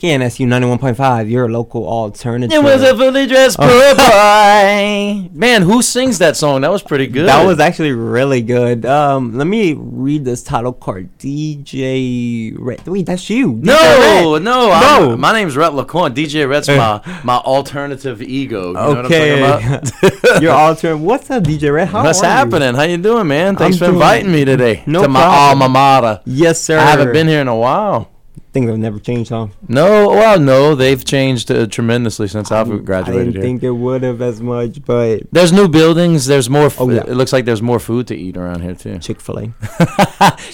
KNSU 91.5, your local alternative. It was a fully dressed poor boy. Man, who sings that song? That was pretty good. That was actually really good. Um, let me read this title card. DJ Red. Wait, that's you. DJ no, Red. no, No. I'm- my name's Rhett LaCointe. DJ Rhett's my my alternative ego. You know Okay. what I'm talking about? your alternative. What's up, DJ Red? How What's are you? happening? How you doing, man? Thanks I'm for inviting me today No to my alma mater. Yes, sir. I haven't been here in a while. Things have never changed, huh? No, well, no, they've changed uh, tremendously since I've graduated. I didn't here. think it would have as much, but There's new buildings. There's more. F- Oh, yeah. It looks like there's more food to eat around here too. Chick Fil A.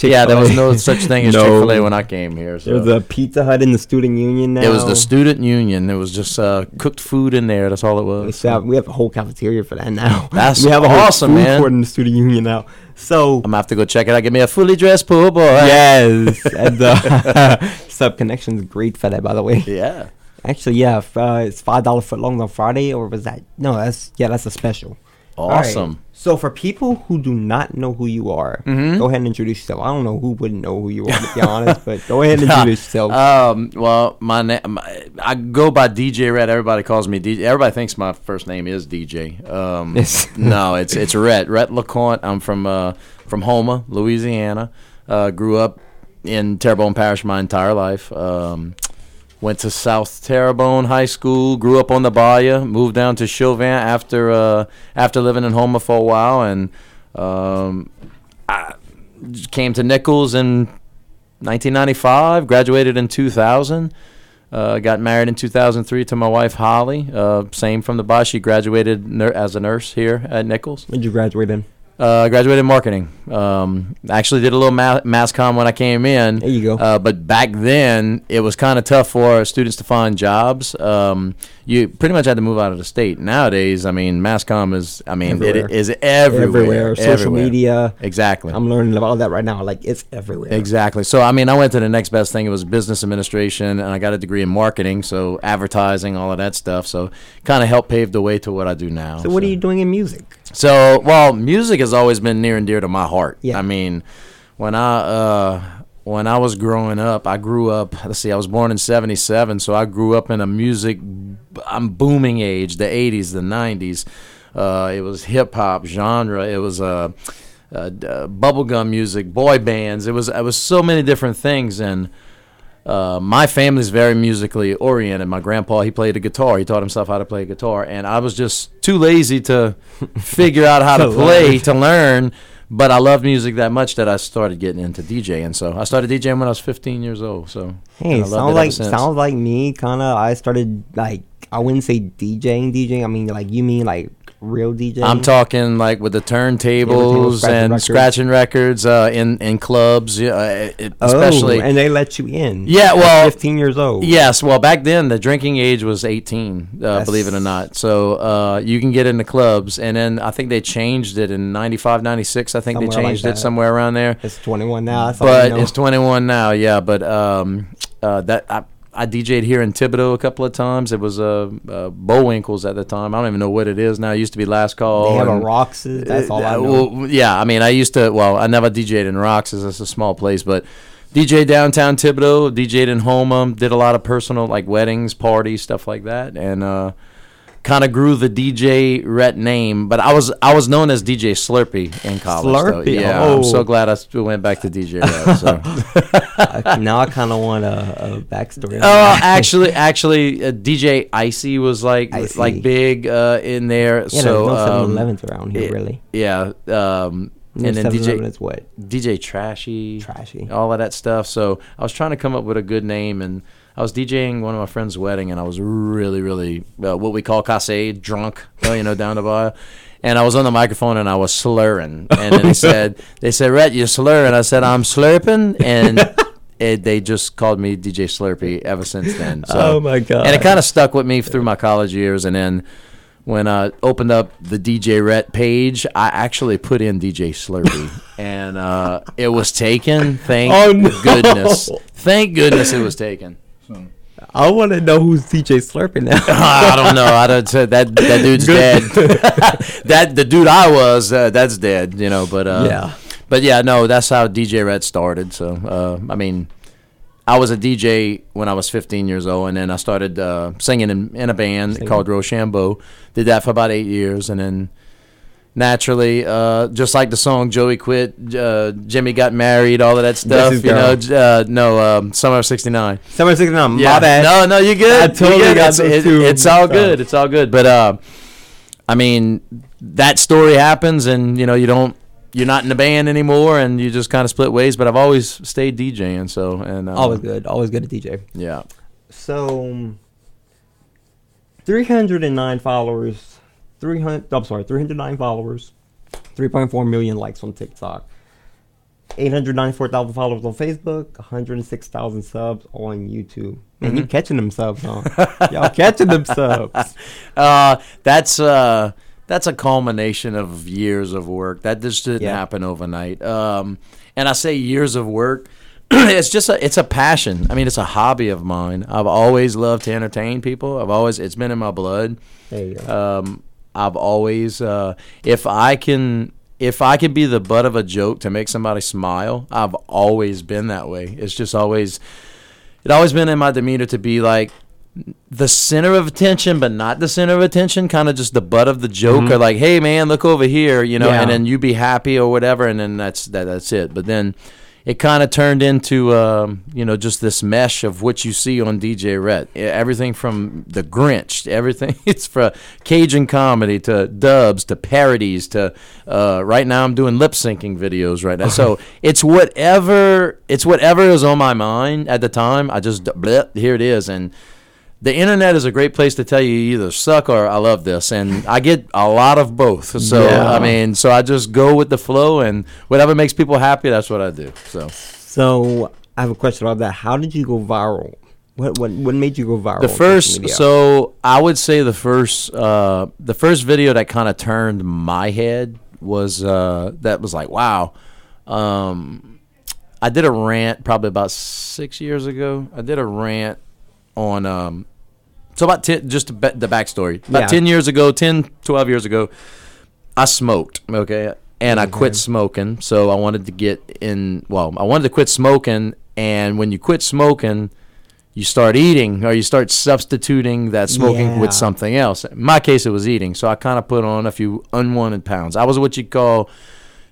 yeah, there was no such thing as No. Chick Fil A when I came here. So. There's a Pizza Hut in the student union now. It was the student union. It was just uh, cooked food in there. That's all it was. still have, we have a whole cafeteria for that now. That's we have a whole awesome, food man. court in the student union now. So I'm gonna have to go check it out. Give me a fully dressed pool boy. yes, and uh, Sub Connection's great for that, by the way. Yeah. Actually, yeah, uh, it's five dollar footlongs on Friday, or was that? No, that's yeah, that's a special. Awesome. So for people who do not know who you are, Mhm. go ahead and introduce yourself. I don't know who wouldn't know who you are, to be honest, but go ahead and introduce yourself. Um. Well, my name. I go by DJ Rhett. Everybody calls me DJ. Everybody thinks my first name is DJ. Um. No, it's it's Rhett. Rhett LeCointe. I'm from uh from Houma, Louisiana. Uh, grew up in Terrebonne Parish my entire life. Um. Went to South Terrebonne High School. Grew up on the Bayou. Moved down to Chauvin after uh, after living in Houma for a while, and um, I came to Nicholls in 1995. Graduated in 2000. Uh, got married in 2003 to my wife Holly. Uh, same from the Bayou. She graduated nur- as a nurse here at Nicholls. Where'd you graduate in? Uh, graduated in marketing. Um, actually did a little ma- mass comm when I came in. There you go. Uh, but back then, it was kind of tough for students to find jobs. Um, you pretty much had to move out of the state. Nowadays, I mean, mass comm is, I mean, Everywhere. it is everywhere. Everywhere. Social everywhere. media. Exactly. I'm learning about that right now. Like it's everywhere. Exactly. So I mean, I went to the next best thing. It was business administration, and I got a degree in marketing, so advertising, all of that stuff. So kind of helped pave the way to what I do now. So what are you doing in music? So well, music has always been near and dear to my heart. Yeah. I mean, when I uh, when I was growing up, I grew up. Let's see, I was born in '77, so I grew up in a music, I'm booming age, the '80s, the '90s. Uh, it was hip hop genre. It was uh, uh, uh, bubblegum music, boy bands. It was it was so many different things and. Uh, my family's very musically oriented. My grandpa, he played a guitar. He taught himself how to play guitar, and I was just too lazy to figure out how to play to learn. But I loved music that much that I started getting into DJing. So I started DJing when I was 15 years old. So Hey, and I loved it sounds like sounds like me. Kind of. I started like I wouldn't say DJing. DJing. I mean, like you mean like real DJ. I'm talking like with the turntables scratching and records. scratching records uh, in in clubs, uh, it, Oh, especially. and they let you in. Yeah, well, 15 years old. Yes, well, back then the drinking age was 18, uh, believe it or not. So uh, you can get into clubs, and then I think they changed it in 95, 96. I think they Somewhere like changed it somewhere around there. It's 21 now. But I know. it's 21 now, yeah. But um, uh, that I, I DJ'd here in Thibodaux a couple of times. It was uh, uh, Bowinkles at the time. I don't even know what it is now. It used to be Last Call. they have a Roxas. That's all I uh, know. well, yeah, I mean, I used to. Well, I never DJ'd in Roxas. It's a small place, but DJ downtown Thibodaux, DJ'd in Houma, did a lot of personal like weddings, parties, stuff like that, and uh, kind of grew the DJ Rhett name. But I was I was known as DJ Slurpee in college. though. Slurpee, yeah. oh. I'm so glad I still went back to DJ Rhett. So. Now I kind of want a, a backstory. Oh, that. actually, actually, uh, DJ Icy was like Icy. like big uh, in there. yeah, so no um, 7-Elevens around here, it- really. yeah, um, No and then DJ what DJ Trashy, trashy. all of that stuff. So I was trying to come up with a good name, and I was DJing one of my friend's wedding, and I was really, really uh, what we call casse drunk, well, you know, down the bar. And I was on the microphone and I was slurring, and then they said, "They said, Rhett, you're slurring." I said, "I'm slurping," and it, they just called me DJ Slurpee ever since then. So, oh my god! and it kind of stuck with me through my college years. And then when I opened up the DJ Rhett page, I actually put in DJ Slurpee, and uh, it was taken. Thank Oh, no. goodness! Thank goodness it was taken. I want to know who's DJ Slurping now. I don't know. I don't. That that dude's dead. that the dude I was, uh, that's dead. You know, but uh, Yeah. But yeah, no, that's how DJ Rhett started. So uh, I mean, I was a DJ when I was 15 years old, and then I started uh, singing in, in a band Singing. called Rochambeau. Did that for about eight years, and then naturally, uh, just like the song Joey quit, uh, Jimmy got married, all of that stuff. You know, uh, no, um, Summer of '69. Summer of 69. My bad. No, no, you good. I totally good. got it's, those it- two it's all good. It's all good. But uh, I mean, that story happens, and you know, you don't. You're not in the band anymore, and you just kind of split ways. But I've always stayed DJing, so and uh, Always good. Always good at DJ. Yeah, So, 309 followers. 300. I'm sorry, 309 followers. 3.4 million likes on TikTok. 894,000 followers on Facebook. 106,000 subs on YouTube. Man, you catching them subs, huh? Y'all catching them subs. uh, that's uh, that's a culmination of years of work. That just didn't Yeah. happen overnight. Um, and I say years of work. it's just a it's a passion. I mean, it's a hobby of mine. I've always loved to entertain people. I've always it's been in my blood. There you go. Um, I've always, uh, if I can, if I can be the butt of a joke to make somebody smile, I've always been that way. It's just always, it always been in my demeanor to be like the center of attention, but not the center of attention. Kind of just the butt of the joke, or like, hey man, look over here, you know, Yeah. and then you be happy or whatever, and then that's that, that's it. But then. It kind of turned into, um, you know, just this mesh of what you see on DJ Rhett. E- Everything from the Grinch, everything. It's from Cajun comedy to dubs to parodies to. Uh, right now, I'm doing lip syncing videos right now. So it's whatever. It's whatever is on my mind at the time. I just blip, here it is, and the internet is a great place to tell you you either suck or I love this, and I get a lot of both. So Yeah. I mean, so I just go with the flow, and whatever makes people happy, that's what I do. So So, I have a question about that. How did you go viral? What what what made you go viral? the first, so I would say the first, uh, the first video that kind of turned my head was uh, that was like, wow. Um, I did a rant probably about six years ago. I did a rant on um, so about ten, just the, ba- the backstory. About Yeah. 10 years ago, 10, 12 years ago, I smoked, okay? And I quit smoking. So I wanted to get in, well, I wanted to quit smoking. And when you quit smoking, you start eating or you start substituting that smoking Yeah. with something else. In my case, it was eating. So I kind of put on a few unwanted pounds. I was what you call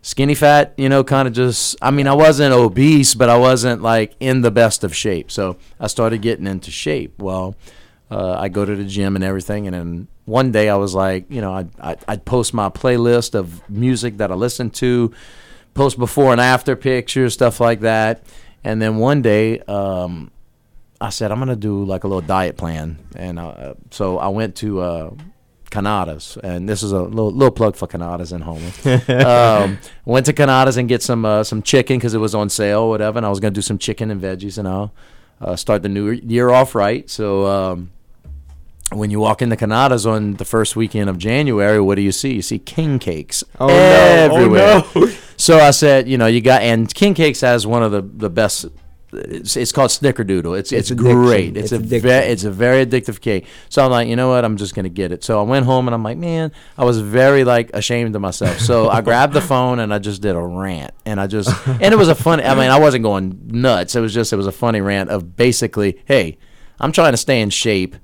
skinny fat, you know, kind of just, I mean, I wasn't obese, but I wasn't like in the best of shape. So I started getting into shape. Well, uh, I go to the gym and everything. And then one day I was like, you know, I'd, I'd, I'd post my playlist of music that I listen to, post before and after pictures, stuff like that. And then one day, um, I said I'm gonna do like a little diet plan, and uh, so I went to uh, Cannata's, and this is a little, little plug for Cannata's in Houma. um, went to Cannata's and get some uh, some chicken because it was on sale, or whatever. And I was gonna do some chicken and veggies, and I'll uh, start the new year off right. So um, when you walk into Cannata's on the first weekend of January, what do you see? You see king cakes Oh, no. Oh, everywhere. no. So I said, you know, you got and King Cakes has one of the the best. It's, it's called Snickerdoodle. It's it's, It's great. It's, It's a ve- it's a very addictive cake. So I'm like, you know what? I'm just gonna get it. So I went home and I'm like, man, I was very like ashamed of myself. So I grabbed the phone and I just did a rant. And I just and it was a funny. I mean, I wasn't going nuts. It was just it was a funny rant of basically, hey, I'm trying to stay in shape.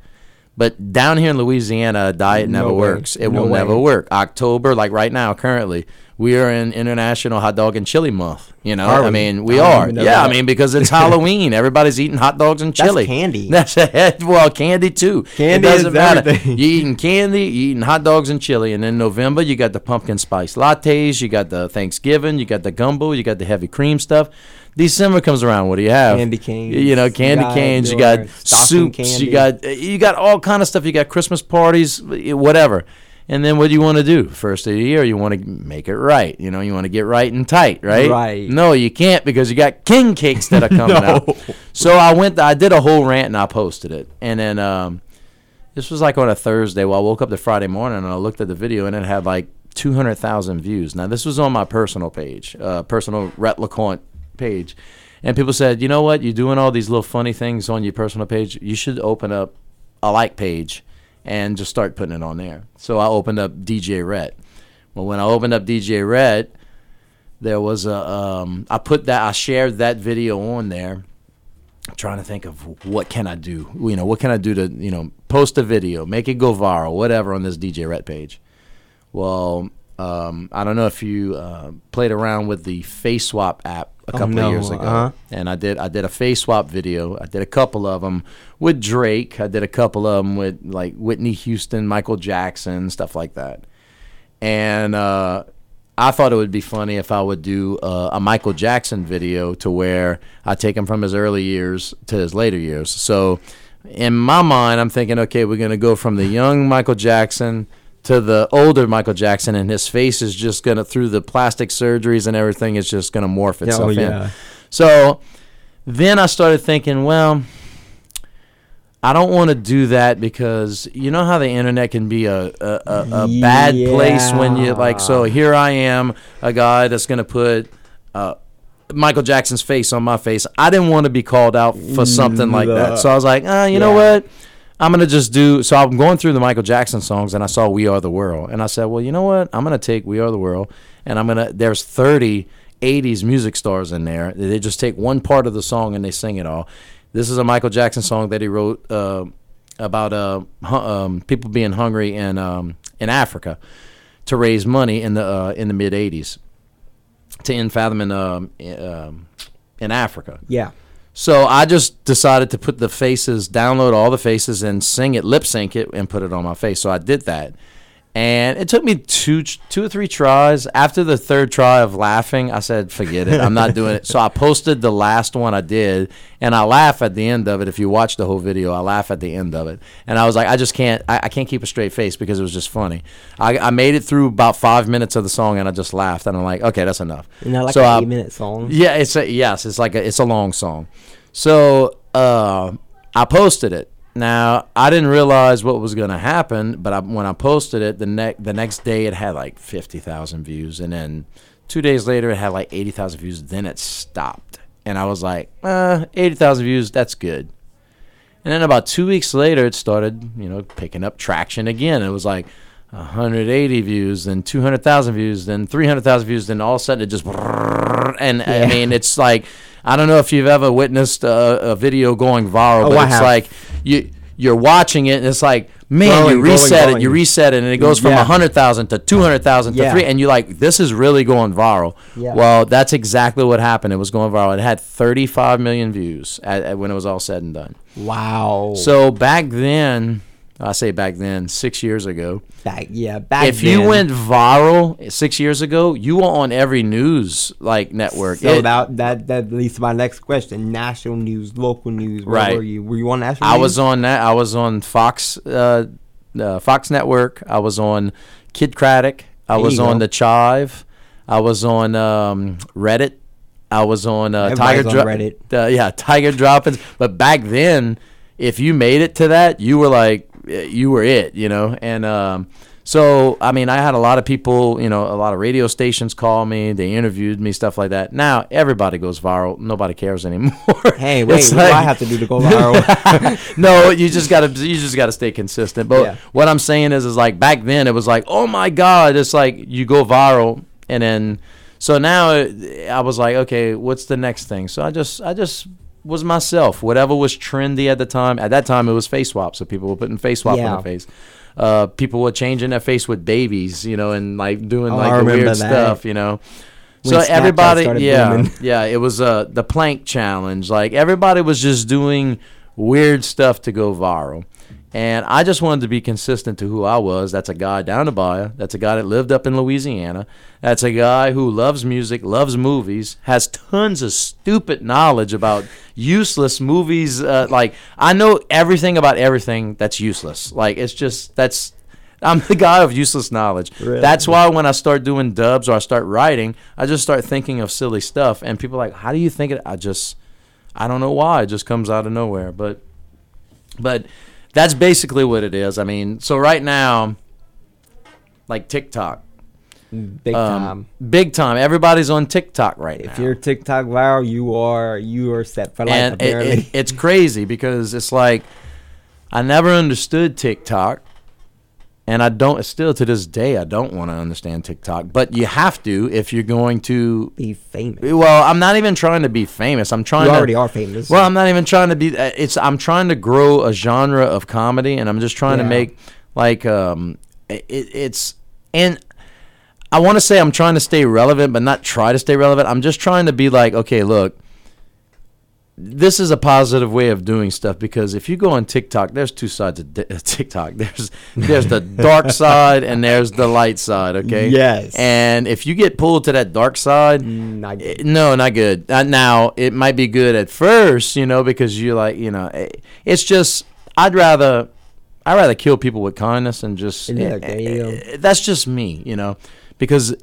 But down here in Louisiana, a diet never way. works. It No will way. never work. October, like right now, currently, we are in International Hot Dog and Chili Month. You know, Are I we? mean, we I are. Yeah, I mean, because it's Halloween, everybody's eating hot dogs and That's chili. candy. That's a, well, candy too. Candy it doesn't is matter. everything. You eating candy, you eating hot dogs and chili, and in November you got the pumpkin spice lattes, you got the Thanksgiving, you got the gumbo, you got the heavy cream stuff. December comes around. What do you have? Candy canes. You know, candy You canes. You got soups. candy. You got you got all kind of stuff. You got Christmas parties, whatever. And then what do you want to do? First of the year, you want to make it right. You know, you want to get right and tight, right? Right. No, you can't because you got king cakes that are coming No. out. So I went. I did a whole rant and I posted it. And then um, this was like on a Thursday. Well, I woke up the Friday morning and I looked at the video and it had like two hundred thousand views. Now this was on my personal page, uh, personal Rhett LeCointe page. And people said, you know what? You're doing all these little funny things on your personal page. You should open up a like page and just start putting it on there. So I opened up DJ Rhett. Well, when I opened up DJ Rhett, there was a um, I put that I shared that video on there, trying to think of what can I do. You know, what can I do to you know post a video, make it go viral, whatever on this DJ Rhett page. Well, um, I don't know if you uh, played around with the Face Swap app a Oh, couple no, of years ago, uh-huh. and I did I did a Face Swap video. I did a couple of them with Drake. I did a couple of them with like Whitney Houston, Michael Jackson, stuff like that. And uh, I thought it would be funny if I would do uh, a Michael Jackson video to where I take him from his early years to his later years. So in my mind, I'm thinking, okay, we're gonna go from the young Michael Jackson to the older Michael Jackson, and his face is just gonna through the plastic surgeries and everything is just gonna morph itself Oh, in. yeah. So then I started thinking, well, I don't want to do that because you know how the internet can be a a, a, a bad place when you like. So here I am, a guy that's gonna put. Uh, Michael Jackson's face on my face. I didn't want to be called out for something like that. So I was like, uh, you know what? I'm gonna just do. So I'm going through the Michael Jackson songs, and I saw "We Are the World," and I said, well, you know what? I'm gonna take "We Are the World," and I'm gonna. There's 30 80s music stars in there. They just take one part of the song and they sing it all. This is a Michael Jackson song that he wrote uh, about uh, hu- um, people being hungry in um, in Africa to raise money in the uh, in the mid 80s to end famine um, i- um, in Africa. Yeah. So I just decided to put the faces, download all the faces, and sing it, lip sync it, and put it on my face. So I did that, and it took me two, two or three tries. After the third try of laughing, I said, "Forget it, I'm not doing it." So I posted the last one I did, and I laugh at the end of it. If you watch the whole video, I laugh at the end of it, and I was like, I just can't, I, I can't keep a straight face because it was just funny. I, I made it through about five minutes of the song, and I just laughed, and I'm like, okay, that's enough. Isn't that like So an I- eight minute song? yeah, it's a yes, it's like a it's a long song. So uh, I posted it. Now I didn't realize what was going to happen, but I, when I posted it, the next the next day it had like fifty thousand views, and then two days later it had like eighty thousand views. Then it stopped, and I was like, uh, eighty thousand views, that's good. And then about two weeks later, it started, you know, picking up traction again. It was like 180 views, then 200,000 views, then 300,000 views, then all of a sudden it just, and I mean, it's like, I don't know if you've ever witnessed a, a video going viral, Oh, but I it's have. like you you're watching it and it's like, man, Growing, you reset it, growing. you reset it, and it goes from Yeah. 100,000 to 200,000 to Yeah. three, and you're like, this is really going viral. Yeah. Well, that's exactly what happened. It was going viral. It had 35 million views at, at when it was all said and done. Wow. So back then, I say back then, six years ago, back yeah, back then if you went viral six years ago, you were on every news like network. so It- that, that that leads to my next question. National news, local news. Where Right. were you? Were you on national I news? was on that. I was on Fox, uh, uh, Fox Network. I was on Kidd Kraddick. I There was on the Chive. I was on um, Reddit. I was on uh, Tiger Everybody's on Dro- Reddit. Uh, yeah, Tiger Droppings. But back then, if you made it to that, you were like, you were it, you know. And um, so, I mean, I had a lot of people, you know, a lot of radio stations call me. They interviewed me, stuff like that. Now everybody goes viral. Nobody cares anymore. Hey, wait, do I have to do to go viral? no, you just gotta you just gotta stay consistent. But Yeah. what I'm saying is, is like back then it was like, oh my god, it's like you go viral, and then so now I was like, okay, what's the next thing? So I just I just was myself. Whatever was trendy at the time. At that time, it was face swap, so people were putting face swap on their face. Uh, people were changing their face with babies, you know, and like doing Oh, like the weird that. stuff, you know. When so Snapchat everybody, yeah, booming. yeah, it was uh the plank challenge. Like everybody was just doing weird stuff to go viral. And I just wanted to be consistent to who I was. That's a guy down in Bahia. That's a guy that lived up in Louisiana. That's a guy who loves music, loves movies, has tons of stupid knowledge about useless movies. Uh, like I know everything about everything that's useless. Like it's just that's I'm the guy of useless knowledge. Really? That's why when I start doing dubs or I start writing, I just start thinking of silly stuff, and people are like, "How do you think it?" I just, I don't know why. It just comes out of nowhere. But, but that's basically what it is. I mean, so right now, like TikTok, Big um, time. big time. Everybody's on TikTok right now. If you're TikTok viral, you are you are set for life. and it, apparently, it, it's crazy because it's like I never understood TikTok and I don't still to this day I don't want to understand TikTok, but you have to if you're going to. Be famous. Well, I'm not even trying to be famous. I'm trying You to already are famous. well, I'm not even trying to be. uh, It's I'm trying to grow a genre of comedy, and I'm just trying to make like um, it, it's and I want to say I'm trying to stay relevant, but not try to stay relevant. I'm just trying to be like, okay, look, this is a positive way of doing stuff because if you go on TikTok, there's two sides of di- TikTok. There's there's the dark side and there's the light side. Okay. Yes. And if you get pulled to that dark side, Not Eh, No, not good. Uh, now it might be good at first, you know, because you like, you know, eh, it's just I'd rather I'd rather kill people with kindness and just Yeah, there you go. eh, that's just me, you know, because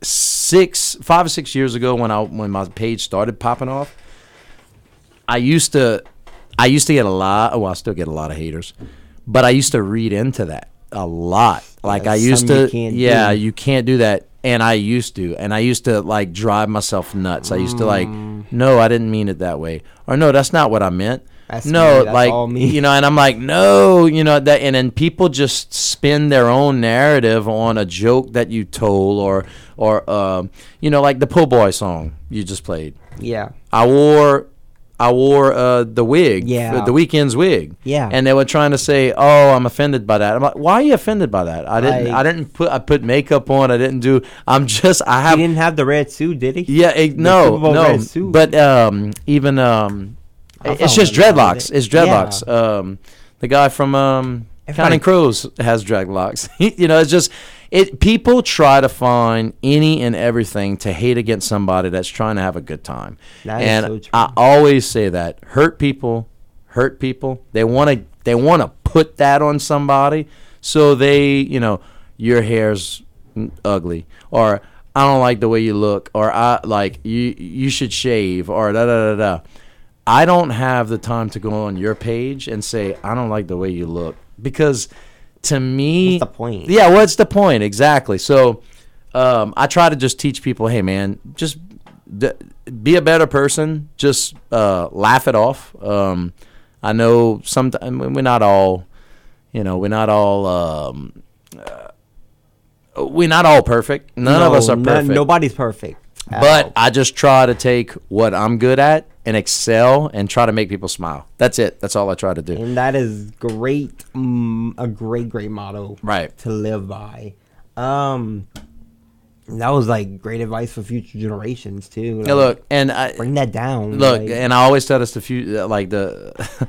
six, five or six years ago when I when my page started popping off, I used to I used to get a lot. Well, I still get a lot of haters, but I used to read into that a lot. Like I used to, you can't yeah, do. you can't do that. And I used to, and I used to like drive myself nuts. I used to like, Mm. no, I didn't mean it that way, or no, that's not what I meant. That's no, me, that's like you know, and I'm like, no, you know that, and then people just spin their own narrative on a joke that you told, or or um, you know, like the Po' Boy song you just played. yeah. I wore I wore uh, the wig, Yeah. the Weeknd's wig, Yeah. and they were trying to say, "Oh, I'm offended by that." I'm like, "Why are you offended by that?" I didn't. Like- I didn't put. I put makeup on. I didn't do. I'm just. I have. He didn't have the red suit, did he? Yeah. It, no. No. But um, even um, it's just one out of dreadlocks. it. It's dreadlocks. Um, the guy from um, Counting Crows has dreadlocks. you know, it's just it. People try to find any and everything to hate against somebody that's trying to have a good time. That and so. I always say that hurt people, hurt people. They want to. They want to put that on somebody, so they, you know, your hair's ugly, or I don't like the way you look, or I like you. You should shave, or da da da da. I don't have the time to go on your page and say I don't like the way you look because to me, What's the point? Yeah, what's the point exactly? So um, I try to just teach people, hey man, just d- be a better person. Just uh, laugh it off. Um, I know sometimes we're not all, you know, we're not all. Um, uh, we're not all perfect. None of us are none- perfect. nobody's perfect. But all. I just try to take what I'm good at and excel and try to make people smile. That's it. That's all I try to do. and that is great. Mm, a great, great motto. Right. To live by. Um, that was like great advice for future generations too. Yeah, look, and I bring that down. look, like- and I always tell us to few like the.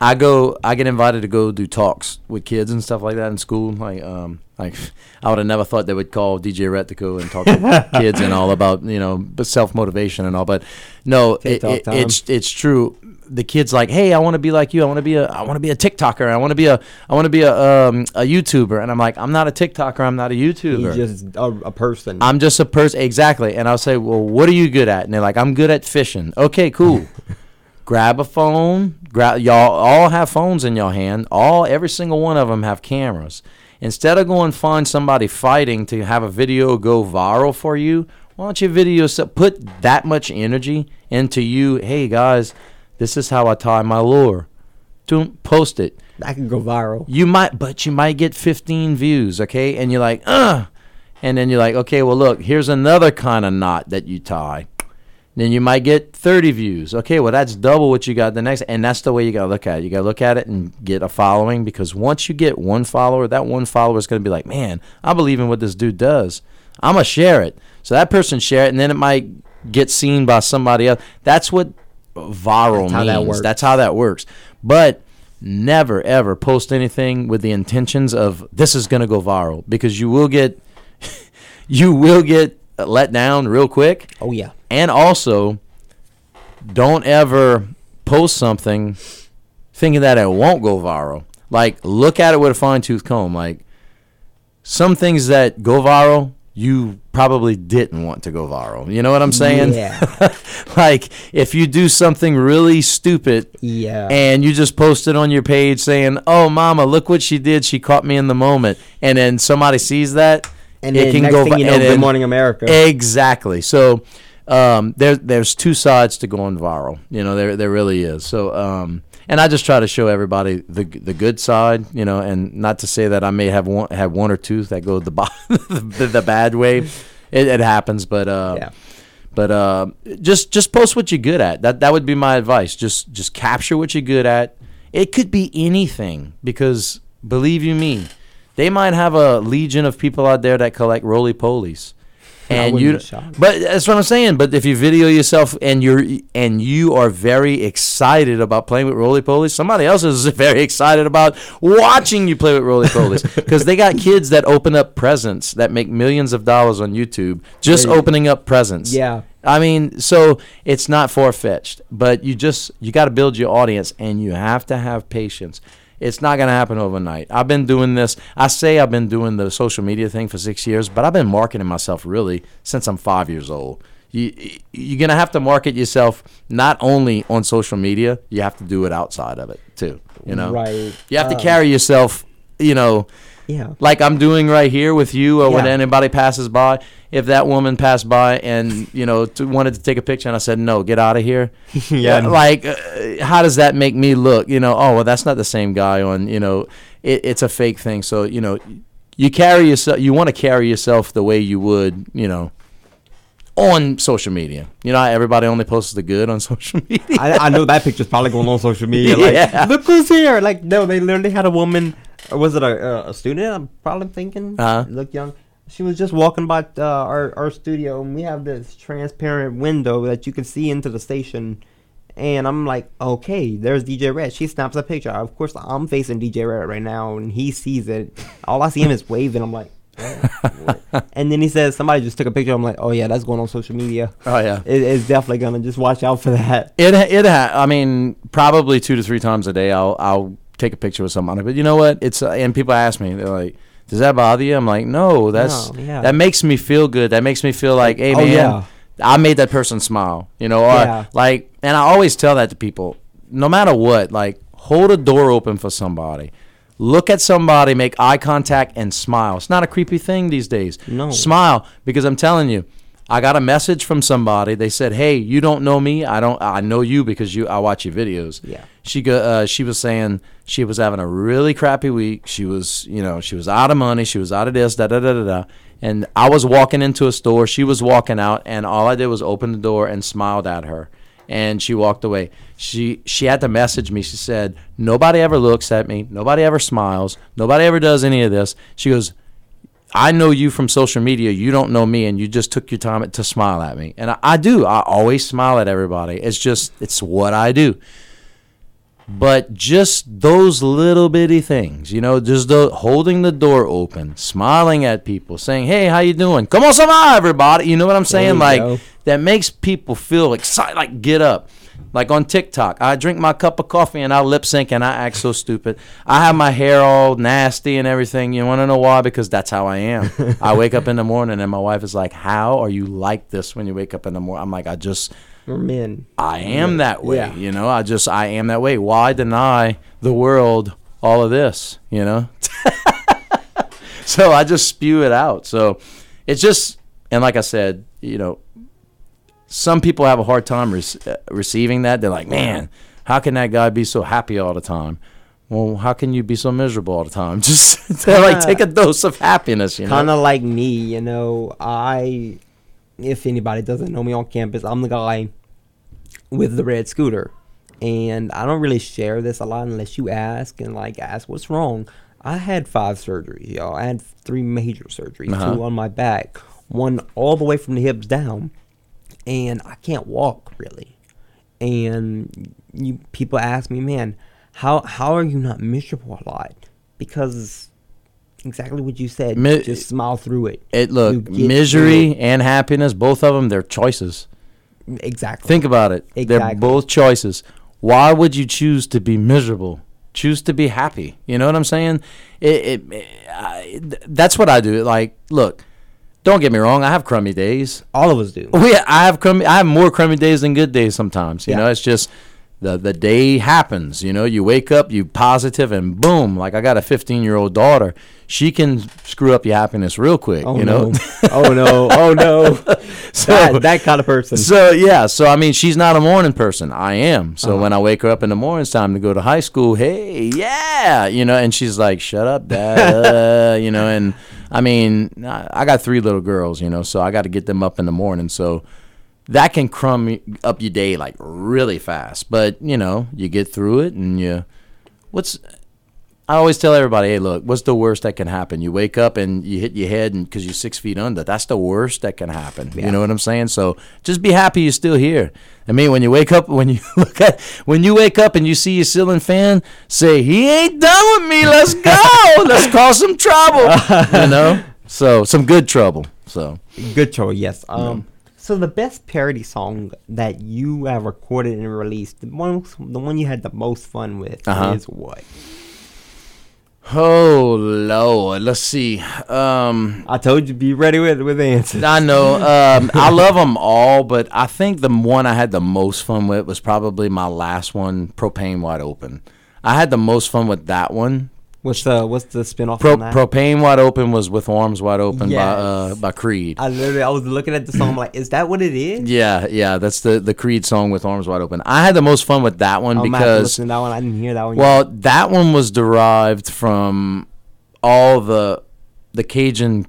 I go, I get invited to go do talks with kids and stuff like that in school. Like, um, like I would have never thought they would call DJ go and talk to kids and all about you know self motivation and all. But no, it, it, it's it's true. The kids like, hey, I want to be like you. I want to be a, I want to be a TikToker. I want to be a, I want to be a, um, a YouTuber. And I'm like, I'm not a TikToker. I'm not a YouTuber. he's just a, a person. I'm just a person. Exactly. And I'll say, well, what are you good at? And they're like, I'm good at fishing. Okay, cool. Grab a phone. Grab y'all all have phones in your hand. All every single one of them have cameras. Instead of going find somebody fighting to have a video go viral for you, why don't you video so- put that much energy into you? Hey guys, this is how I tie my lure. Don't post it that can go viral. you might but you might get 15 views okay and you're like uh and then you're like okay well look here's another kind of knot that you tie then you might get 30 views. Okay well that's double what you got the next and that's the way you got to look at it. You got to look at it and get a following because once you get one follower that one follower is going to be like man i believe in what this dude does. I'm going to share it. So that person share it and then it might get seen by somebody else. That's what viral That's how means. that works. that's how that works. But never ever post anything with the intentions of this is going to go viral because you will get you will get let down real quick Oh yeah. and also don't ever post something thinking that it won't go viral like look at it with a fine-tooth comb like some things that go viral you probably didn't want to go viral you know what i'm saying Yeah. like if you do something really stupid Yeah. and you just post it on your page saying, "Oh, mama, look what she did. She caught me in the moment." And then somebody sees that, and it can go thing you know, Good Morning America. Exactly. So, um, there there's two sides to going viral. You know, there there really is. So um, and I just try to show everybody the the good side. You know, and not to say that I may have one have one or two that go the the, the bad way. It, it happens, but uh, Yeah. but uh, just just post what you're good at. That that would be my advice. Just just capture what you're good at. It could be anything because believe you me, they might have a legion of people out there that collect roly polies. And you, but that's what I'm saying. But if you video yourself and you're and you are very excited about playing with roly polies, somebody else is very excited about watching you play with roly polies because they got kids that open up presents that make millions of dollars on YouTube just opening up presents. Yeah. I mean, so it's not far fetched, but you just you got to build your audience, and you have to have patience. It's not going to happen overnight. I've been doing this. I say I've been doing the social media thing for six years, but I've been marketing myself really since I'm five years old. You, you're going to have to market yourself not only on social media, you have to do it outside of it too. You know, Right. You have to Um, carry yourself. You know, Yeah. like I'm doing right here with you, or when anybody passes by. If that woman passed by and you know t- wanted to take a picture, and I said no, get out of here. Yeah. like uh, how does that make me look? You know, oh well, that's not the same guy on. You know, it, it's a fake thing. So you know, you carry yourself. You want to carry yourself the way you would. You know. On social media, you know, everybody only posts the good on social media. I, I know that picture's probably going on social media. Like, Yeah. look who's here. Like, no, they literally had a woman. Or was it a, a student? I'm probably thinking. Uh-huh. Look young. She was just walking by uh, our our studio, and we have this transparent window that you can see into the station. And I'm like, okay, there's DJ Rhett. She snaps a picture. Of course, I'm facing DJ Rhett right now, and he sees it. All I see him is waving. I'm like? What? and then he says somebody just took a picture. I'm like, oh yeah, that's going on social media. oh yeah, It, it's definitely gonna just watch out for that. It it ha- I mean probably two to three times a day I'll I'll take a picture with somebody. But you know what? It's uh, and people ask me they're like, "Does that bother you?" I'm like, "No, that's No, yeah. that makes me feel good. That makes me feel like, hey Oh, man, yeah. I made that person smile." You know, or Yeah. like, and I always tell that to people, no matter what, like hold a door open for somebody. Look at somebody, make eye contact, and smile. It's not a creepy thing these days. No. Smile because I'm telling you, I got a message from somebody. They said, "Hey, you don't know me. I don't. I know you because you. I watch your videos." Yeah. She go. Uh, she was saying she was having a really crappy week. She was, you know, she was out of money. She was out of this. Da da da da da. And I was walking into a store. She was walking out, and all I did was open the door and smiled at her. And she walked away. She she had to message me. She said, "Nobody ever looks at me. Nobody ever smiles. Nobody ever does any of this." She goes, I know you from social media. You don't know me, and you just took your time to smile at me. And I, I do. I always smile at everybody. It's just, it's what I do. But just those little bitty things, you know, just the, holding the door open, smiling at people, saying, "Hey, how you doing? Come on, smile, everybody." You know what I'm saying? Like go. that makes people feel excited. Like get up. Like on TikTok, I drink my cup of coffee and I lip sync and I act so stupid. I have my hair all nasty and everything. You want to know why? Because that's how I am. I wake up in the morning and my wife is like, "How are you like this when you wake up in the morning?" I'm like, "I just." We're men. I am that way. Yeah. You know, I just I am that way. Why deny the world all of this? You know. so I just spew it out. So it's just and like I said, you know, some people have a hard time rec- uh, receiving that. They're like, man, how can that guy be so happy all the time? Well, how can you be so miserable all the time? Just like take a dose of happiness, you know. Kind of like me, you know. I, if anybody doesn't know me on campus, I'm the guy with the red scooter, and I don't really share this a lot unless you ask and like ask what's wrong. I had five surgeries, y'all. I had three major surgeries, Uh-huh. two on my back, one all the way from the hips down, and I can't walk really. And you people ask me, man, how how are you not miserable a lot? Because exactly what you said. Mi- just smile through it. it look misery through and happiness, both of them, they're choices. Exactly. Think about it. They're both choices. Why would you choose to be miserable? Choose to be happy. You know what I'm saying? It, it, I, that's what I do. Like, look, don't get me wrong. I have crummy days. All of us do. We, I have crummy. I have more crummy days than good days sometimes. You Yeah. know, it's just the the day happens. You know, you wake up, you positive, and boom! Like I got a 15 year old daughter. She can screw up your happiness real quick. Oh you know. no! oh no! Oh no! So- that, that kind of person. So yeah, so I mean, she's not a morning person. I am. So Uh-huh. when I wake her up in the morning, it's time to go to high school. Hey, yeah, you know, and she's like, "Shut up, dad," you know. And I mean, I I got three little girls, you know, so I got to get them up in the morning. So that can crumb up your day like really fast. But you know, you get through it, and you. What's I always tell everybody, hey, look, what's the worst that can happen? You wake up and you hit your head, and because you're six feet under, that's the worst that can happen. Yeah. You know what I'm saying? So just be happy you're still here. I mean, when you wake up, when you look at, when you wake up and you see your ceiling fan, say, he ain't done with me. Let's go. Let's cause some trouble. You know? So some good trouble. So Good trouble. Yes. Um. So the best parody song that you have recorded and released, the one, the one you had the most fun with, Uh-huh. is what? Oh Lord, let's see. Um, I told you be ready with with answers. I know. Um, I love them all, but I think the one I had the most fun with was probably my last one, Propane Wide Open. I had the most fun with that one. What's the what's the spinoff Pro? Propane Wide Open was with Arms Wide Open by uh, by Creed. I literally I was looking at the song I'm like, is that what it is? Yeah, yeah, that's the the Creed song with Arms Wide Open. I had the most fun with that one I'm gonna have to because to that one. I didn't hear that one. Well, that one was derived from all the the Cajun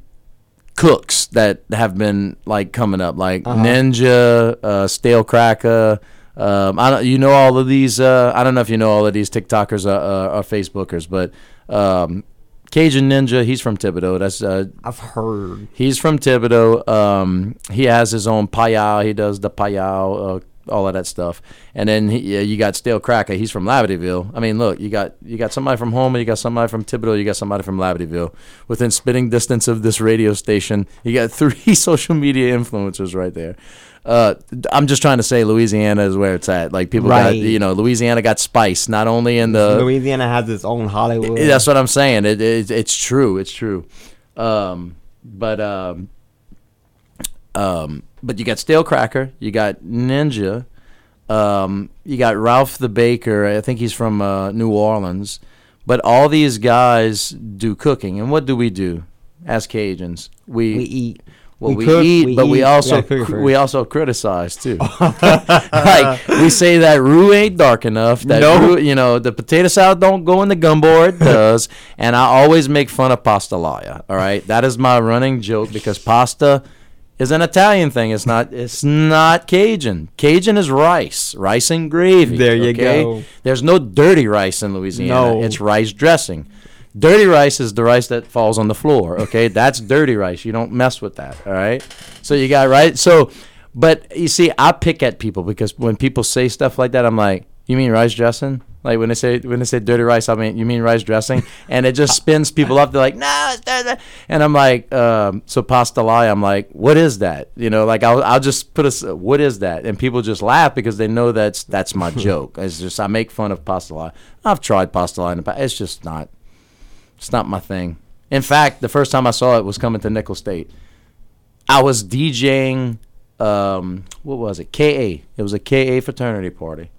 cooks that have been like coming up, like Uh-huh. Ninja, uh, Stale Cracker. Um, I don't, you know all of these. Uh, I don't know if you know all of these TikTokers uh, uh, or Facebookers, but um, Cajun Ninja. He's from Thibodaux. That's uh. I've heard. He's from Thibodaux. Um, he has his own payao. He does the payao, uh, all of that stuff. And then he, yeah, you got Stale Cracker. He's from Labadieville. I mean, look, you got you got somebody from Houma, you got somebody from Thibodaux, you got somebody from Labadieville. Within spitting distance of this radio station, you got three social media influencers right there. Uh, I'm just trying to say Louisiana is where it's at. Like people got, Right. you know, Louisiana got spice, not only in the Louisiana has its own Hollywood. that's what I'm saying. It, it it's true. It's true. Um, but um, um, but you got Stale Cracker. You got Ninja. Um, you got Ralph the Baker. I think he's from uh, New Orleans. But all these guys do cooking, and what do we do as Cajuns? We, we eat. Well, we we, cook, eat, we but we eat, we also gotta cook it cr- we also criticize too. like we say that roux ain't dark enough. That No. roux, you know, the potato salad don't go in the gumbo. It does, and I always make fun of pastalaya. All right, that is my running joke because pasta is an Italian thing. It's not. It's not Cajun. Cajun is rice, rice and gravy. There you okay? go. There's no dirty rice in Louisiana. No. It's rice dressing. Dirty rice is the rice that falls on the floor. Okay, that's dirty rice. You don't mess with that. All right. So you got right. So, but you see, I pick at people because when people say stuff like that, I'm like, "You mean rice dressing?" Like when they say when they say dirty rice, I mean, "You mean rice dressing?" And it just spins people up. They're like, "No, it's dirty." And I'm like, um, "So pastelai." I'm like, "What is that?" You know, like I'll I'll just put a what is that?" And people just laugh because they know that's that's my joke. It's just I make fun of pastelai. I've tried pastelai in the past. It's just not. It's not my thing. In fact, the first time I saw it was coming to Nicholls State. I was DJing. Um, what was it? KA. It was a KA fraternity party,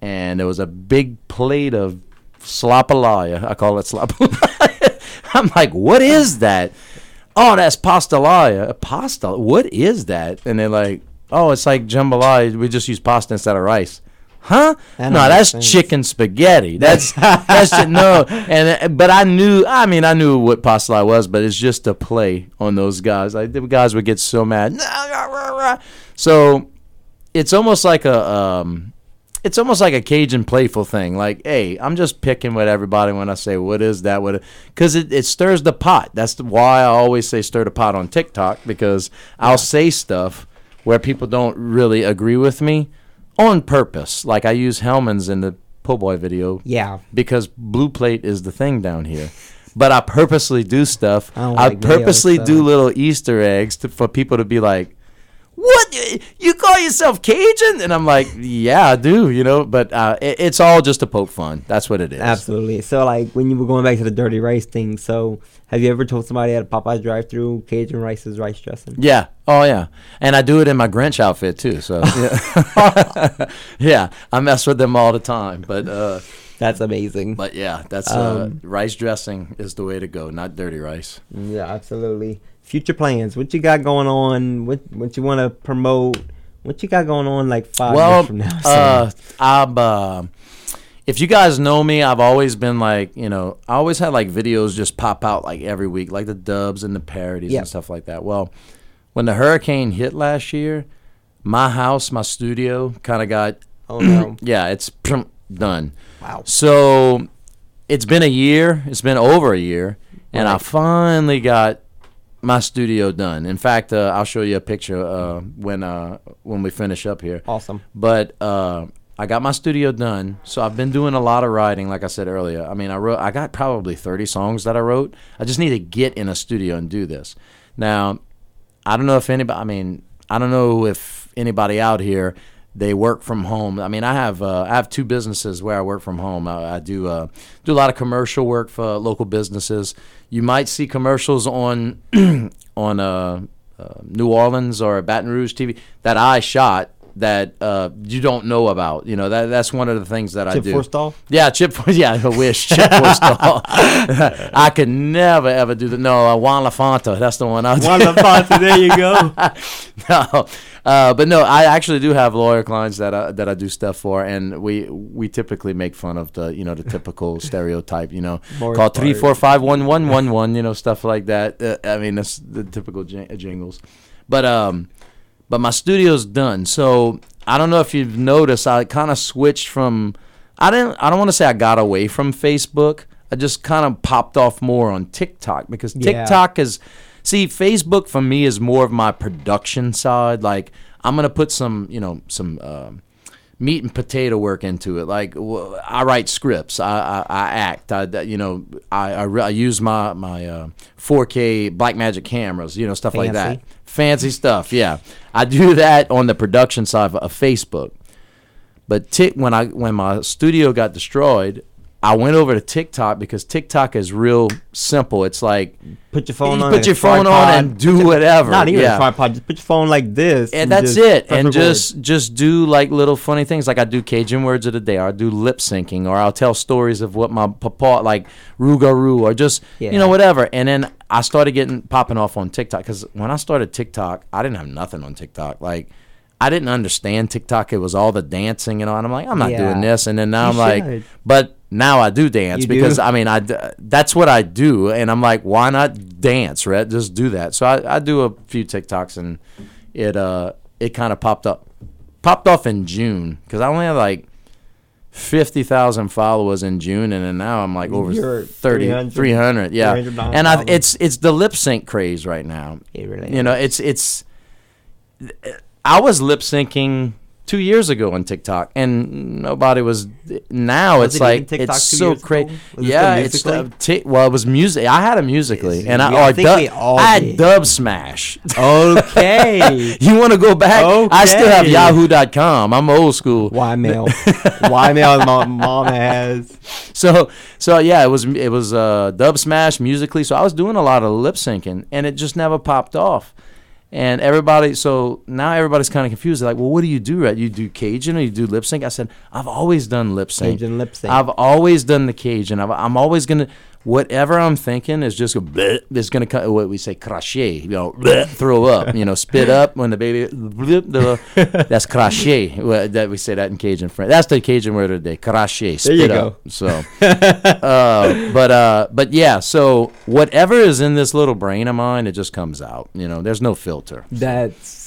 and there was a big plate of slopalaya. I call it slopalaya. I'm like, what is that? Oh, that's pastalaya. Pasta. What is that? And they're like, oh, it's like jambalaya. We just use pasta instead of rice. Huh? No, that's sense. chicken spaghetti. That's that's just, no. And uh, but I knew. I mean, I knew what pasta was, but it's just a play on those guys. Like the guys would get so mad. So it's almost like a um, it's almost like a Cajun playful thing. Like, hey, I'm just picking with everybody when I say what is that? What? Because it, it stirs the pot. That's why I always say stir the pot on TikTok because I'll say stuff where people don't really agree with me on purpose. Like I use Hellmann's in the po' boy video Yeah. because blue plate is the thing down here. But I purposely do stuff. I I like purposely do little Easter eggs to, for people to be like, what you call yourself Cajun? And I'm like, yeah, I do, you know. But uh, it, it's all just to poke fun. That's what it is. Absolutely. So, like, when you were going back to the dirty rice thing, so have you ever told somebody at a Popeyes drive-through Cajun rice is rice dressing? Yeah. Oh yeah. And I do it in my Grinch outfit too. So yeah, yeah I mess with them all the time. But uh, That's amazing. but yeah, that's uh, Um, rice dressing is the way to go, not dirty rice. Yeah, absolutely. Future plans. What you got going on? What what you want to promote? What you got going on like five well, years from now? uh, I'm. Uh, if you guys know me, I've always been like, you know, I always had like videos just pop out like every week, like the dubs and the parodies Yeah. and stuff like that. Well, when the hurricane hit last year, my house, my studio, kind of got, oh no. yeah, it's done. Wow. So it's been a year. It's been over a year, and I finally got my studio done. In fact, uh, I'll show you a picture uh, when uh, when we finish up here. Awesome. But uh, I got my studio done, so I've been doing a lot of writing. Like I said earlier, I mean, I wrote, I got probably thirty songs that I wrote. I just need to get in a studio and do this. Now, I don't know if anybody. I mean, I don't know if anybody out here they work from home. I mean, I have uh, I have two businesses where I work from home. I, I do uh, do a lot of commercial work for local businesses. You might see commercials on on uh, uh, New Orleans or Baton Rouge TV that I shot that uh, you don't know about. You know that that's one of the things that I Chip do. Forstall? Yeah, Chip. Yeah, I wish Chip Forstall. I could never ever do that. No, uh, Juan LaFonta. That's the one I. Juan LaFonta, there you go. no, uh, but no, I actually do have lawyer clients that I, that I do stuff for, and we we typically make fun of the you know the typical stereotype, you know, call three four five one one one one, you know, stuff like that. Uh, I mean, that's the typical jing- jingles, but um, but my studio's done, so I don't know if you've noticed, I kind of switched from, I didn't, I don't want to say I got away from Facebook. I just kind of popped off more on TikTok because Yeah. TikTok is see Facebook for me is more of my production side. Like I'm gonna put some you know some um meat and potato work into it. Like I write scripts, I I, I act, I you know I I, I use my my uh, 4K Blackmagic cameras, you know stuff like that, Fancy. fancy stuff. Yeah, I do that on the production side of, of Facebook. But tick when I when my studio got destroyed, I went over to TikTok because TikTok is real simple. It's like Put your phone on. put your phone on and do whatever. Not even yeah. a tripod. Just put your phone like this. and that's it. And just just do like little funny things. Like I do Cajun words of the day, or I do lip syncing, or I'll tell stories of what my papa like Rougarou, or just you know whatever. And then I started getting popping off on TikTok because when I started TikTok, I didn't have nothing on TikTok. Like I didn't understand TikTok. It was all the dancing and all. And I'm like, I'm not Yeah. doing this. And then now You I'm like, but now I do dance You do? because I mean I that's what I do, and I'm like, why not dance, right? Just do that. So I, I do a few TikToks, and it uh it kind of popped up, popped off in June because I only had like. 50,000 followers in June and then now I'm like over You're 30 300 300 yeah 300 and I it's it's the lip sync craze right now It really you know it's it's I was lip syncing two years ago on TikTok, and nobody was. Now Was it's it like it's so crazy. Yeah, it's uh, ti- well, it was music. I had a Musical.ly, and I, yeah, I or think dub, we all I had. Dubsmash. Okay. you want to go back? I still have Yahoo.com. I'm old school. Why mail. Why mail my mom has. so so yeah, it was it was uh, Dub Smash Musical.ly. So I was doing a lot of lip syncing, and it just never popped off. And everybody, so now everybody's kind of confused. They're like, "Well, what do you do? Right? You do Cajun or you do lip sync?" I said, "I've always done lip sync. Cajun lip sync. I've always done the Cajun. I've, I'm always gonna whatever I'm thinking is just go bleh, is gonna cut what we say cracher. You know, bleh, throw up. You know, spit up when the baby. bleh, the- that's cracher. Well, That we say that in Cajun French. That's the Cajun word of the day. Cracher. Spit you up. So, uh, but uh, but yeah. So whatever is in this little brain of mine, it just comes out. You know, there's no filter. That's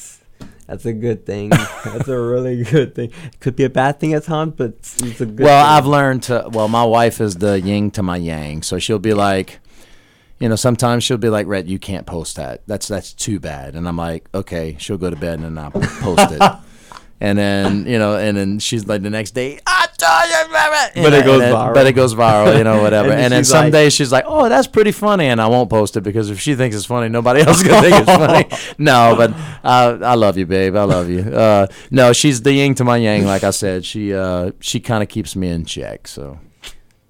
that's a good thing. That's a really good thing. Could be a bad thing at times, but it's, it's a good. well, thing. I've learned to. Well, my wife is the yin to my yang, so she'll be like, you know, sometimes she'll be like, "Rhett, you can't post that. That's that's too bad." And I'm like, "Okay." She'll go to bed and then I'll post it. And then you know, and then she's like the next day, ah, But know, it goes and then- viral. But it goes viral, you know, whatever. And and then she's some like- she's like, "Oh, that's pretty funny," and I won't post it because if she thinks it's funny, nobody else is gonna think it's funny. No, but uh, I love you, babe. I love you. Uh, no, she's the yin to my yang. Like I said, she uh, she kind of keeps me in check. So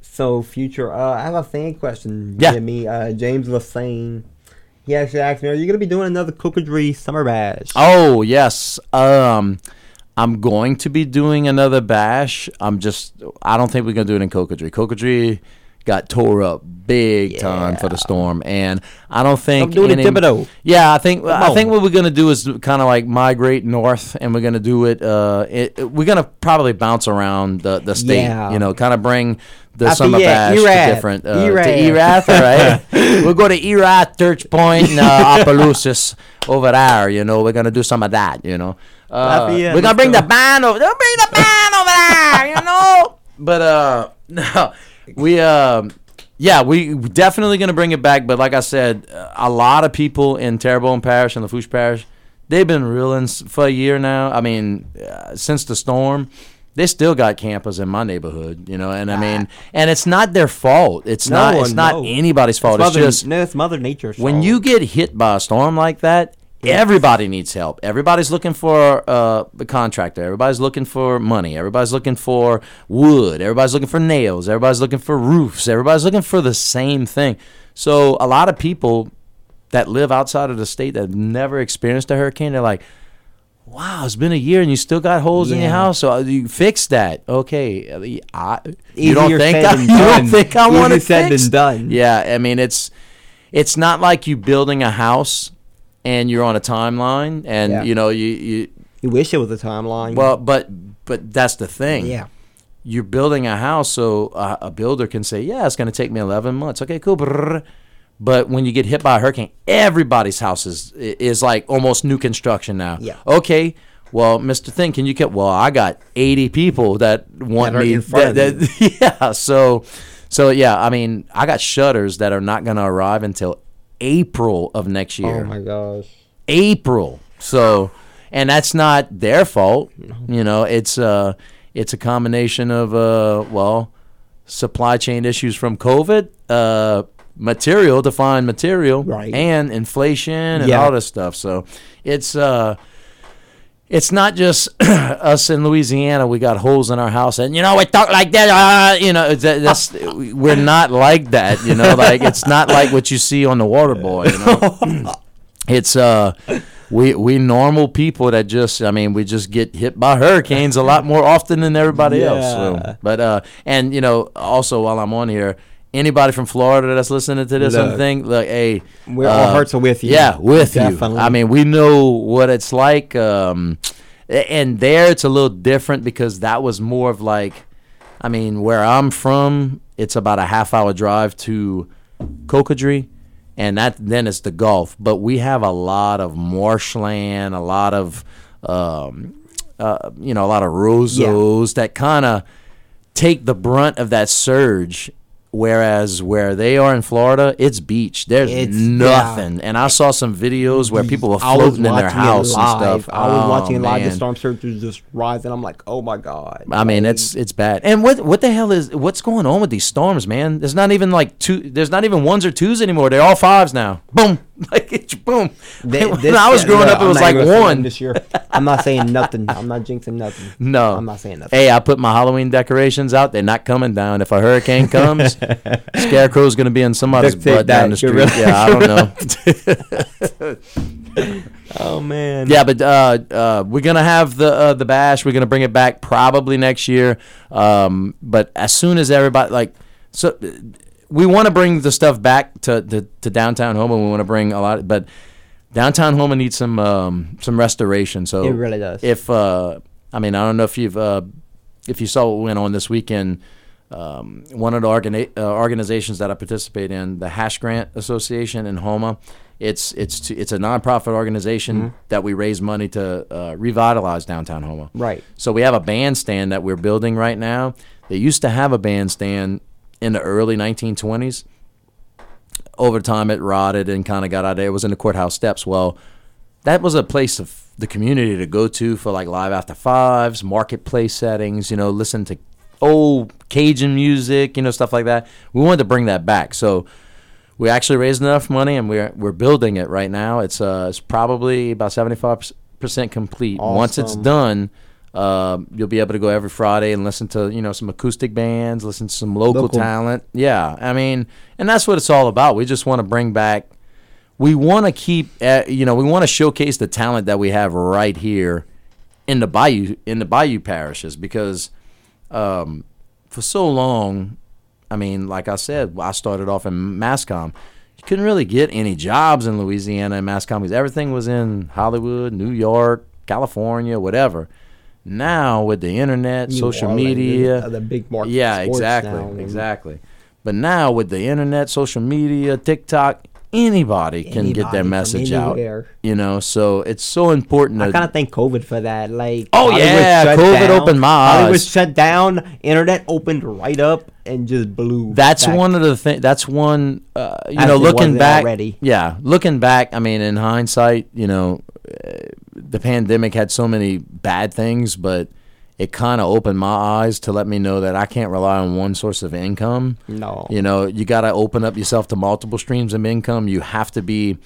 So future, uh, I have a fan question. Yeah. via Me, uh, James Lassane. He actually asked me, "Are you gonna be doing another Cocodrie Summer Bash?" Oh yes. Um, I'm going to be doing another bash. I'm just. I don't think we're gonna do it in Cocodrie. Cocodrie got tore up big time for the storm, and I don't think I'm doing it Thibodaux. Yeah, I think I on. think what we're gonna do is kind of like migrate north, and we're gonna do it. Uh, it, it- we're gonna probably bounce around the, the state. Yeah. You know, kind of bring the After, summer yeah, bash Erath. to different uh, to Erath. right? we'll go to Erath, Church Point, and uh, Opelousas over there. You know, we're gonna do some of that. You know, uh, we're gonna bring the band over. Bring the band over there. You know, but uh, no, we um. Yeah, we definitely going to bring it back. But like I said, a lot of people in Terrebonne Parish and Lafourche Parish, they've been reeling for a year now. I mean, uh, since the storm, they still got campers in my neighborhood. You know, and I mean, and it's not their fault. It's No, not. It's not no. anybody's fault. It's It's, Mother, just no, it's Mother Nature's when fault. you get hit by a storm like that, everybody needs help. Everybody's looking for uh, a contractor. Everybody's looking for money. Everybody's looking for wood. Everybody's looking for nails. Everybody's looking for roofs. Everybody's looking for the same thing. So a lot of people that live outside of the state that have never experienced a hurricane, they're like, "Wow, it's been a year and you still got holes in your Yeah. house. So uh, you fix that, okay? I, you don't Easier think said I, than you don't done. think I Easier want to said fix? done. Yeah, I mean it's it's not like you building a house and you're on a timeline and Yeah. you know you, you you wish it was a timeline. well but but that's the thing yeah, you're building a house so a, a builder can say yeah it's going to take me 11 months okay cool brrr. but when you get hit by a hurricane everybody's house is is like almost new construction now Yeah. okay well mr thing can you get well i got 80 people that want That are me in front of that- yeah so so yeah i mean i got shutters that are not going to arrive until april of next year oh my gosh, April. So, and that's not their fault. You know, it's uh it's a combination of uh well, supply chain issues from COVID, uh material to find material, Right. and inflation and Yeah. all this stuff. So, it's uh it's not just us in Louisiana. We got holes in our house, and you know we talk like that. Uh, you know, that, that's we're not like that. You know, like it's not like what you see on the Water Boy. You know, it's uh we we normal people that just I mean we just get hit by hurricanes a lot more often than everybody else. So, but uh and you know also while I'm on here, anybody from Florida that's listening to this Look. and think like hey We're- our uh, hearts are with you. Yeah, with Definitely. you. I mean we know what it's like. Um, and there it's a little different because that was more of like I mean where I'm from it's about a half hour drive to Cocodrie and that then it's the Gulf. But we have a lot of marshland, a lot of um, uh, you know, a lot of rosos that kind of take the brunt of that surge. Whereas where they are in Florida, it's beach. There's It's- nothing. And I saw some videos where people were floating in their house and stuff. I was Oh, watching it oh, live. The man. storm surges just rising. I'm like, oh my god. I mean, it's it's bad. And what what the hell is what's going on with these storms, man? There's not even like two. There's not even ones or twos anymore. They're all fives now. Boom, like it's boom. Th- when this- I was growing look, up, it I'm was like even gonna say one. this year. I'm not saying nothing. I'm not jinxing nothing. No, I'm not saying nothing. Hey, I put my Halloween decorations out. They're not coming down. If a hurricane comes, Scarecrow's gonna be in somebody's Duct butt down the street. really- yeah, I don't know. Oh man. Yeah, but uh, uh, we're gonna have the uh, the bash. We're gonna bring it back probably next year. Um, but as soon as everybody like, so uh, we want to bring the stuff back to, to, to downtown Houma. We want to bring a lot, but downtown Houma needs some um, some restoration. So It really does. If uh, I mean, I don't know if you've uh, if you saw what went on this weekend. Um, one of the organi- uh, organizations that I participate in, the Hash Grant Association in Houma, it's it's to, it's a nonprofit organization Mm-hmm. that we raise money to uh, revitalize downtown Houma. Right. So we have a bandstand that we're building right now. They used to have a bandstand in the early 1920s. Over time, it rotted and kind of got out of there. It was in the courthouse steps. Well, that was a place of the community to go to for like live after fives, marketplace settings. You know, listen to old Cajun music, you know, stuff like that. We wanted to bring that back. So we actually raised enough money, and we're we're building it right now. It's uh it's probably about seventy five percent complete. Once it's done. Um, you'll be able to go every Friday and listen to you know some acoustic bands, listen to some local, Local. talent. Yeah, I mean, and that's what it's all about. We just want to bring back. We want to keep, uh, you know, we want to showcase the talent that we have right here in the bayou in the bayou parishes because um, for so long, I mean, like I said, I started off in Mascom. You couldn't really get any jobs in Louisiana and Mascom because everything was in Hollywood, New York, California, whatever. Now with the internet, New social Orleans, media, the big market yeah, exactly, now, exactly. But now with the internet, social media, TikTok, anybody can get their message out. You know, so it's so important. I kind of thank COVID for that. Like, Oh, Hollywood yeah, COVID down. opened my Hollywood eyes. shut down. Internet opened right up and just blew. That's back. one of the things. That's one. Uh, you As know, looking back. already. Yeah, looking back. I mean, in hindsight, you know, uh, the pandemic had so many bad things, but it kind of opened my eyes to let me know that I can't rely on one source of income. No. You know, you got to open up yourself to multiple streams of income. You have to be.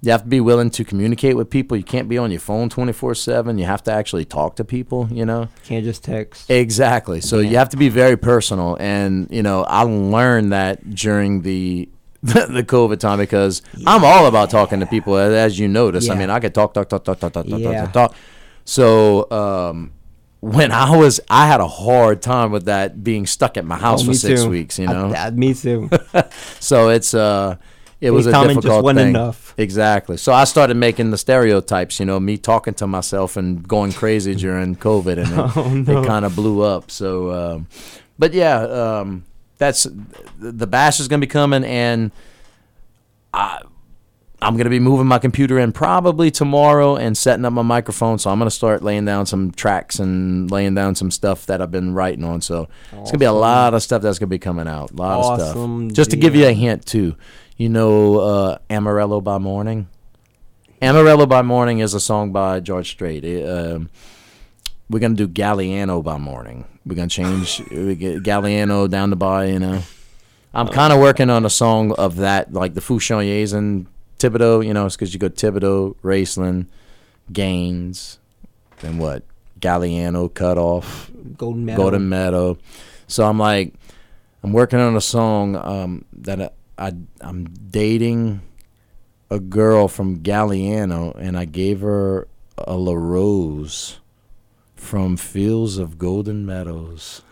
You have to be willing to communicate with people. You can't be on your phone 24 7. You have to actually talk to people, you know? Can't just text. Exactly. So you have to be very personal, and you know I learned that during the the COVID time because I'm all about talking to people, as- you notice. I mean, I could talk, talk, talk, talk, talk, talk, talk, Yeah. talk, talk. So um, when I was, I had a hard time with that being stuck at my house Oh, for six too. weeks. You know, I- me too. so it's uh, it was a just difficult wasn't thing. enough. Exactly. So I started making the stereotypes. You know, me talking to myself and going crazy during COVID, and it, Oh, no. it kind of blew up. So, um, but yeah, um, that's the bash is going to be coming, and I. I'm gonna be moving my computer in probably tomorrow and setting up my microphone. So I'm gonna start laying down some tracks and laying down some stuff that I've been writing on. So it's gonna be a lot of stuff that's gonna be coming out. A lot of stuff. Just to give you a hint too, you know, uh, Amarillo by Morning. Amarillo by Morning is a song by George Strait. It, um, we're gonna do Galliano by Morning. We're gonna change we get Galliano down the by. You know, I'm kind of working on a song of that, like the Fouchoniers and Thibodaux. You know, it's because you go Thibodaux, Raceland, Gaines, then what? Galliano, cut off. Golden medal. Golden Meadow. So I'm like, I'm working on a song um, that I, I I'm dating a girl from Galliano, and I gave her a La Rose from Fields of Golden Meadows,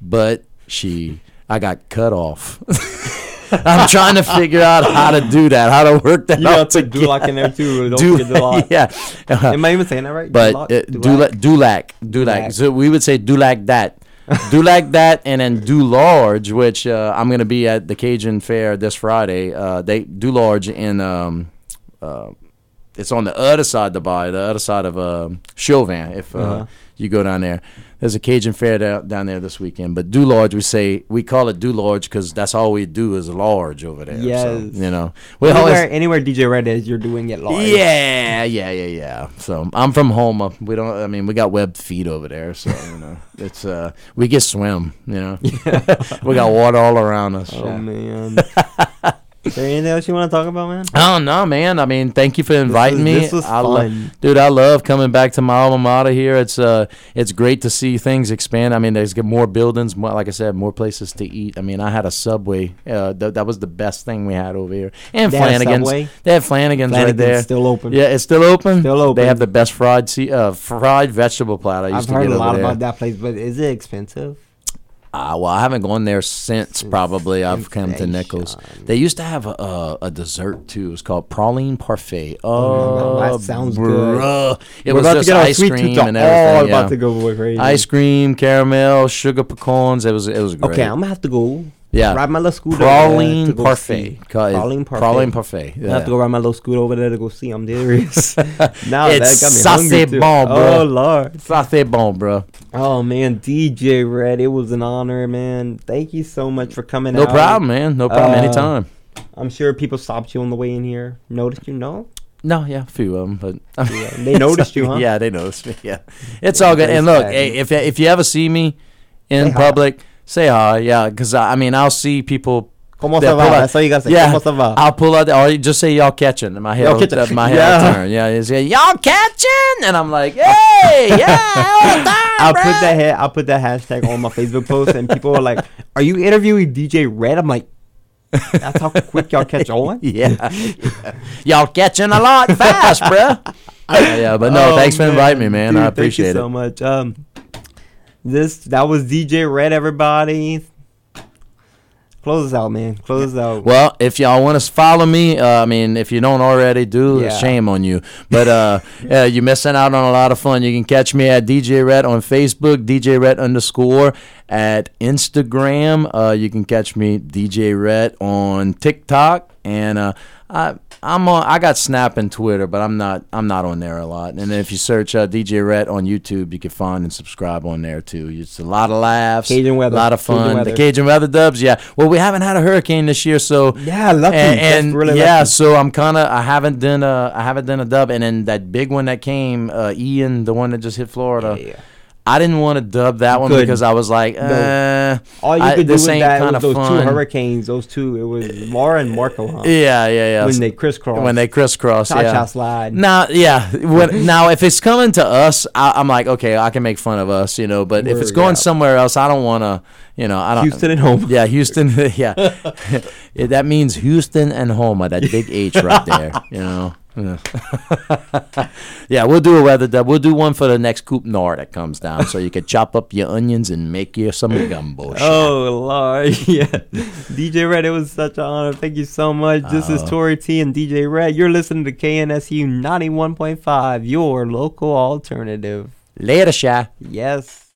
but she I got cut off. I'm trying to figure out how to do that, how to work that You out. got to Dulac in there too. Don't Do- forget Dulac. yeah. Am I even saying that right? But Dulac? uh, Dulac, Dulac, Dulac. Dulac. So we would say Dulac that. Dulac that, and then Do Large, which uh, I'm going to be at the Cajun Fair this Friday. Uh, they Do Large in, um, uh, it's on the other side of the bar, the other side of um Chauvin. If uh, Uh-huh. you go down there, there's a Cajun Fair down, down there this weekend. But Do Large, we say we call it Do Large because that's all we do is large over there. So, Yes. you know, we anywhere, always anywhere DJ Rhett is, you're doing it live. yeah, yeah, yeah, yeah. So I'm from Houma. We don't. I mean, we got webbed feet over there, so you know, it's uh, we get swim. You know, we got water all around us. Oh yeah. man. is there anything else you want to talk about, man? Oh no, man! I mean, thank you for inviting was- me. this was I lo- fun. dude. I love coming back to my alma mater here. It's uh, it's great to see things expand. I mean, there's get more buildings, more like I said, more places to eat. I mean, I had a Subway. Uh, th- that was the best thing we had over here. And They Flanagan's. Subway? They have Flanagan's, right there. still open. Yeah, it's still open. Still open. They have the best fried se- uh, fried vegetable platter. I used I've to heard a lot there. about that place, but is it expensive? Uh, well, I haven't gone there since. Probably I've come to Nicholls. They used to have a, a, a dessert too. It was called praline parfait. Oh, Oh, that sounds good. It We're was about to just get our ice sweet cream and all everything. about yeah. to go crazy. Ice cream, caramel, sugar pecans. It was it was great. Okay, I'm gonna have to go. Yeah. Ride my little scooter. over there to go parfait. Ca- Praline parfait. Praline parfait. I have to go ride my little scooter over there to go see. I'm serious. now It's that got me hungry too. bon, bro. Oh lord. C'est bon, bro. Oh man, DJ Rhett, it was an honor, man. Thank you so much for coming No out. problem, man. No problem. Uh, Anytime. I'm sure people stopped you on the way in here. Noticed you? No. No, yeah, a few of them, but Yeah, they noticed you, huh? Yeah, they noticed me. Yeah, it's all good. And look, hey, if if you ever see me in hi. public, say hi. Yeah, because I mean, I'll see people. ¿Cómo se va? That's all you gotta say. Yeah, ¿Cómo se va? I'll pull out, the, or you just say y'all catching, and my head, Y'all will- catching. my head Yeah. will turn. Yeah, it's, yeah, y'all catching, and I'm like, hey, yeah, all the time, I'll put that ha- I'll put that hashtag on my Facebook post, and people are like, "Are you interviewing DJ Rhett?" I'm like, "That's how quick y'all catch on." yeah, yeah. y'all catching a lot fast, bruh. Yeah, yeah, but no, Oh, thanks for inviting me, man. Dude, I appreciate thank you it. so much. Um, this that was DJ Rhett. Everybody, close us out, man. Close us out. Well, if y'all want to follow me, uh, I mean, if you don't already do, Yeah. shame on you. But uh, uh, you're missing out on a lot of fun. You can catch me at DJ Rhett on Facebook, DJ Rhett underscore at Instagram. Uh, you can catch me DJ Rhett on TikTok, and uh, I I'm on. I got Snap and Twitter, but I'm not I'm not on there a lot. And then if you search uh, DJ Rhett on YouTube, you can find and subscribe on there too. It's a lot of laughs, Cajun weather. a lot of fun. weather. The Cajun weather dubs, yeah. Well, we haven't had a hurricane this year, so yeah, lucky. and, and really yeah, lucky. so I'm kind of I haven't done a I haven't done a dub, and then that big one that came, uh, Ian, the one that just hit Florida. Yeah. I didn't want to dub that one Couldn't. because I was like, uh, All you I- could do with that was those two hurricanes. Those two. It was Laura and Marco. Huh? yeah, yeah, yeah. When they crisscross. when they crisscross, cha cha yeah. slide. Now, yeah. When, now, if it's coming to us, I, I'm like, okay, I can make fun of us, you know. But if it's going yeah. somewhere else, I don't want to, you know. I don't. Houston and home. Yeah, Houston. yeah. Yeah, that means Houston and Homer. That big H right there. You know. Yeah. yeah, we'll do a weather dub. We'll do one for the next Coupe Nord that comes down, so you can chop up your onions and make you some gumbo. Oh Lord, yeah. DJ Rhett, it was such an honor. Thank you so much. This is Oh. Tory T and DJ Rhett. You're listening to KNSU 91.5, your local alternative. Later, Shy. Yes.